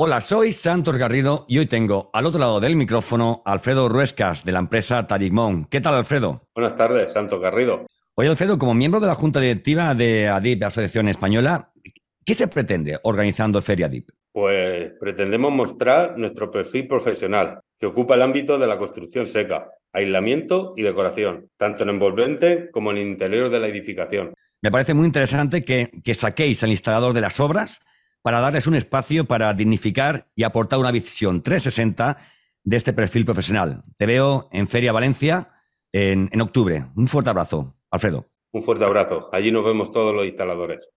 Hola, soy Santos Garrido y hoy tengo al otro lado del micrófono a Alfredo Ruescas de la empresa Tarigmon. ¿Qué tal, Alfredo? Buenas tardes, Santos Garrido. Oye, Alfredo, como miembro de la Junta Directiva de ADIP, Asociación Española, ¿qué se pretende organizando Feria ADIP? Pues pretendemos mostrar nuestro perfil profesional, que ocupa el ámbito de la construcción seca, aislamiento y decoración, tanto en envolvente como en el interior de la edificación. Me parece muy interesante que, que saquéis al instalador de las obras para darles un espacio para dignificar y aportar una visión 360 de este perfil profesional. Te veo en Feria Valencia en, en octubre. Un fuerte abrazo, Alfredo. Un fuerte abrazo. Allí nos vemos todos los instaladores.